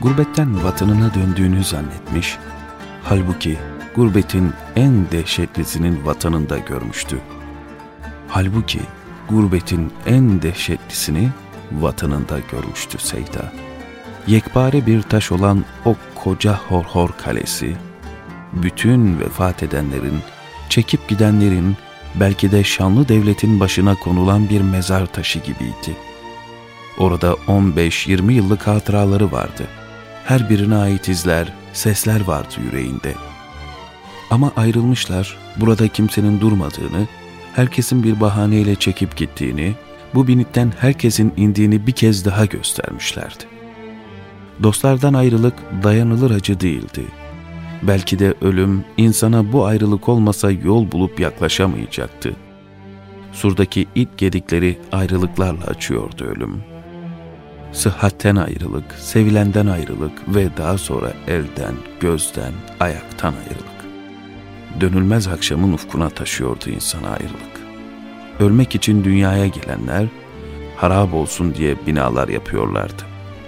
gurbetten vatanına döndüğünü zannetmiş, halbuki gurbetin en dehşetlisinin vatanında görmüştü. Halbuki gurbetin en dehşetlisini vatanında görmüştü Seyda. Yekpare bir taş olan o koca Horhor Kalesi, bütün vefat edenlerin, çekip gidenlerin, belki de şanlı devletin başına konulan bir mezar taşı gibiydi. Orada 15-20 yıllık hatıraları vardı. Her birine ait izler, sesler vardı yüreğinde. Ama ayrılmışlar, burada kimsenin durmadığını, herkesin bir bahaneyle çekip gittiğini, bu binitten herkesin indiğini bir kez daha göstermişlerdi. Dostlardan ayrılık dayanılır acı değildi. Belki de ölüm insana bu ayrılık olmasa yol bulup yaklaşamayacaktı. Surdaki it gedikleri ayrılıklarla açıyordu ölüm. Sıhhatten ayrılık, sevilenden ayrılık ve daha sonra elden, gözden, ayaktan ayrılık. Dönülmez akşamın ufkuna taşıyordu insana ayrılık. Ölmek için dünyaya gelenler harap olsun diye binalar yapıyorlardı.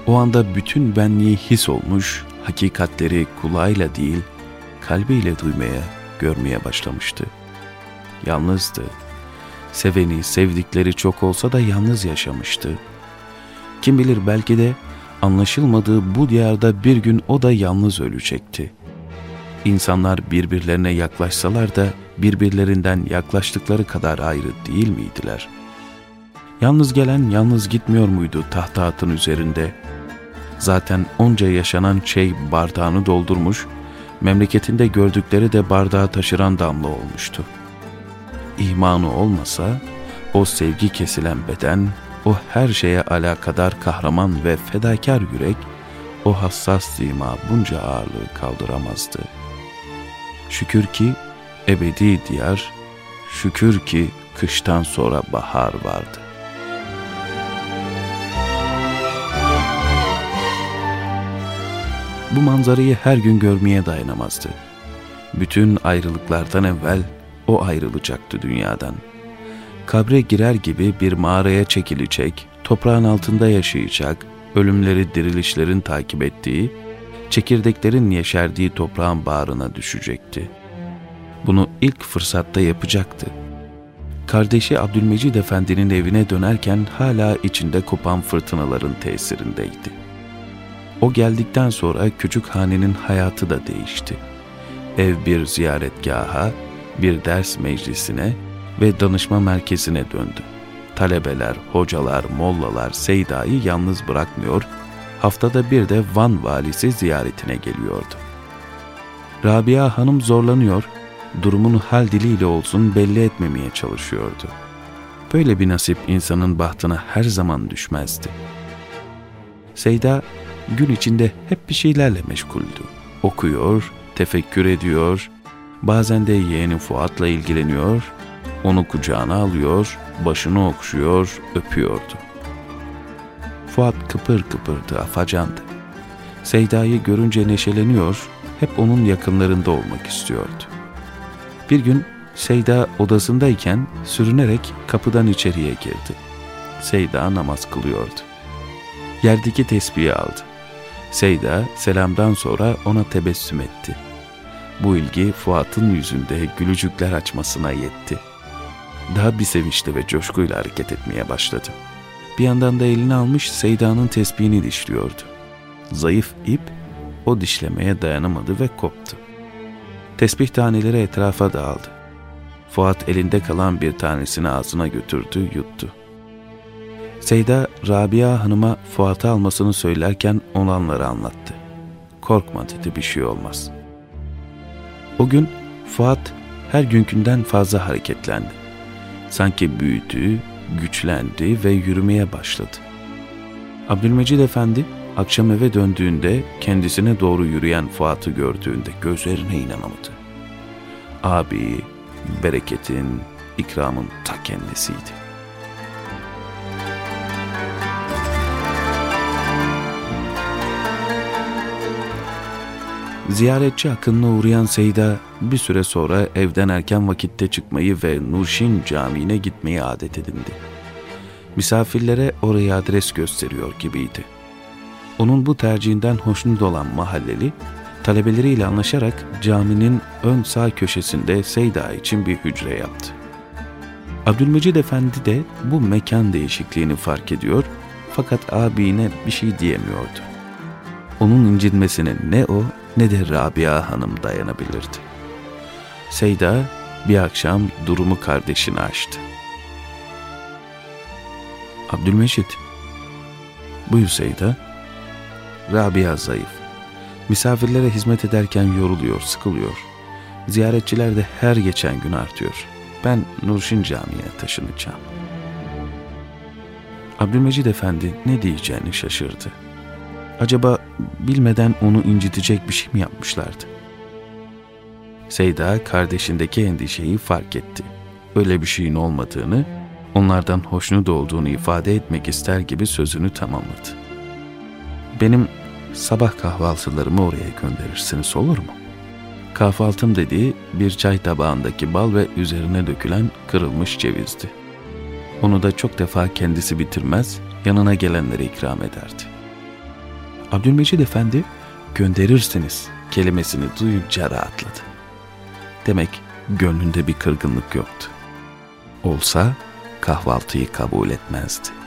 O anda bütün benliği his olmuş, hakikatleri kulağıyla değil, kalbiyle duymaya, görmeye başlamıştı. Yalnızdı. Seveni, sevdikleri çok olsa da yalnız yaşamıştı. Kim bilir belki de anlaşılmadığı bu diyarda bir gün o da yalnız ölecekti. İnsanlar birbirlerine yaklaşsalar da birbirlerinden yaklaştıkları kadar ayrı değil miydiler? Yalnız gelen yalnız gitmiyor muydu tahta atın üzerinde? Zaten onca yaşanan şey bardağını doldurmuş, memleketinde gördükleri de bardağı taşıran damla olmuştu. İmanı olmasa, o sevgi kesilen beden, o her şeye alakadar kahraman ve fedakar yürek, o hassas sima bunca ağırlığı kaldıramazdı. Şükür ki ebedi diyar, şükür ki kıştan sonra bahar vardı. Bu manzarayı her gün görmeye dayanamazdı. Bütün ayrılıklardan evvel o ayrılacaktı dünyadan. Kabre girer gibi bir mağaraya çekilecek, toprağın altında yaşayacak, ölümleri dirilişlerin takip ettiği, çekirdeklerin yeşerdiği toprağın bağrına düşecekti. Bunu ilk fırsatta yapacaktı. Kardeşi Abdülmecid Efendi'nin evine dönerken hala içinde kopan fırtınaların tesirindeydi. O geldikten sonra küçük hanenin hayatı da değişti. Ev bir ziyaretgaha, bir ders meclisine ve danışma merkezine döndü. Talebeler, hocalar, mollalar Seyda'yı yalnız bırakmıyor, haftada bir de Van valisi ziyaretine geliyordu. Rabia Hanım zorlanıyor, durumunu hal diliyle olsun belli etmemeye çalışıyordu. Böyle bir nasip insanın bahtına her zaman düşmezdi. Seyda gün içinde hep bir şeylerle meşguldü. Okuyor, tefekkür ediyor, bazen de yeğeni Fuat'la ilgileniyor, onu kucağına alıyor, başını okşuyor, öpüyordu. Fuat kıpır kıpırdı, afacandı. Seyda'yı görünce neşeleniyor, hep onun yakınlarında olmak istiyordu. Bir gün Seyda odasındayken sürünerek kapıdan içeriye girdi. Seyda namaz kılıyordu. Yerdeki tesbihi aldı. Seyda selamdan sonra ona tebessüm etti. Bu ilgi Fuat'ın yüzünde gülücükler açmasına yetti. Daha bir sevinçli ve coşkuyla hareket etmeye başladı. Bir yandan da elini almış Seyda'nın tesbihini dişliyordu. Zayıf ip o dişlemeye dayanamadı ve koptu. Tesbih taneleri etrafa dağıldı. Fuat elinde kalan bir tanesini ağzına götürdü, yuttu. Seyda, Rabia Hanım'a Fuat'ı almasını söylerken olanları anlattı. Korkma dedi, bir şey olmaz. O gün Fuat her günkünden fazla hareketlendi. Sanki büyüdü, güçlendi ve yürümeye başladı. Abdülmecid Efendi akşam eve döndüğünde kendisine doğru yürüyen Fuat'ı gördüğünde gözlerine inanamadı. Abi, bereketin, ikramın ta kendisiydi. Ziyaretçi akınına uğrayan Seyda bir süre sonra evden erken vakitte çıkmayı ve Nurşin Camii'ne gitmeyi adet edindi. Misafirlere oraya adres gösteriyor gibiydi. Onun bu tercihinden hoşnut olan mahalleli, talebeleriyle anlaşarak caminin ön sağ köşesinde Seyda için bir hücre yaptı. Abdülmecid Efendi de bu mekan değişikliğini fark ediyor fakat abine bir şey diyemiyordu. Onun incinmesine ne o ne de Rabia Hanım dayanabilirdi. Seyda bir akşam durumu kardeşine açtı. Abdülmecit, buyur Seyda. Rabia zayıf. Misafirlere hizmet ederken yoruluyor, sıkılıyor. Ziyaretçiler de her geçen gün artıyor. Ben Nurşin Camii'ye taşınacağım. Abdülmecid Efendi ne diyeceğini şaşırdı. Acaba bilmeden onu incitecek bir şey mi yapmışlardı? Seyda kardeşindeki endişeyi fark etti. Öyle bir şeyin olmadığını, onlardan hoşnut olduğunu ifade etmek ister gibi sözünü tamamladı. Benim sabah kahvaltılarımı oraya gönderirsiniz olur mu? Kahvaltım dediği bir çay tabağındaki bal ve üzerine dökülen kırılmış cevizdi. Onu da çok defa kendisi bitirmez, yanına gelenlere ikram ederdi. Abdülmecid Efendi, gönderirsiniz kelimesini duyunca rahatladı. Demek gönlünde bir kırgınlık yoktu. Olsa kahvaltıyı kabul etmezdi.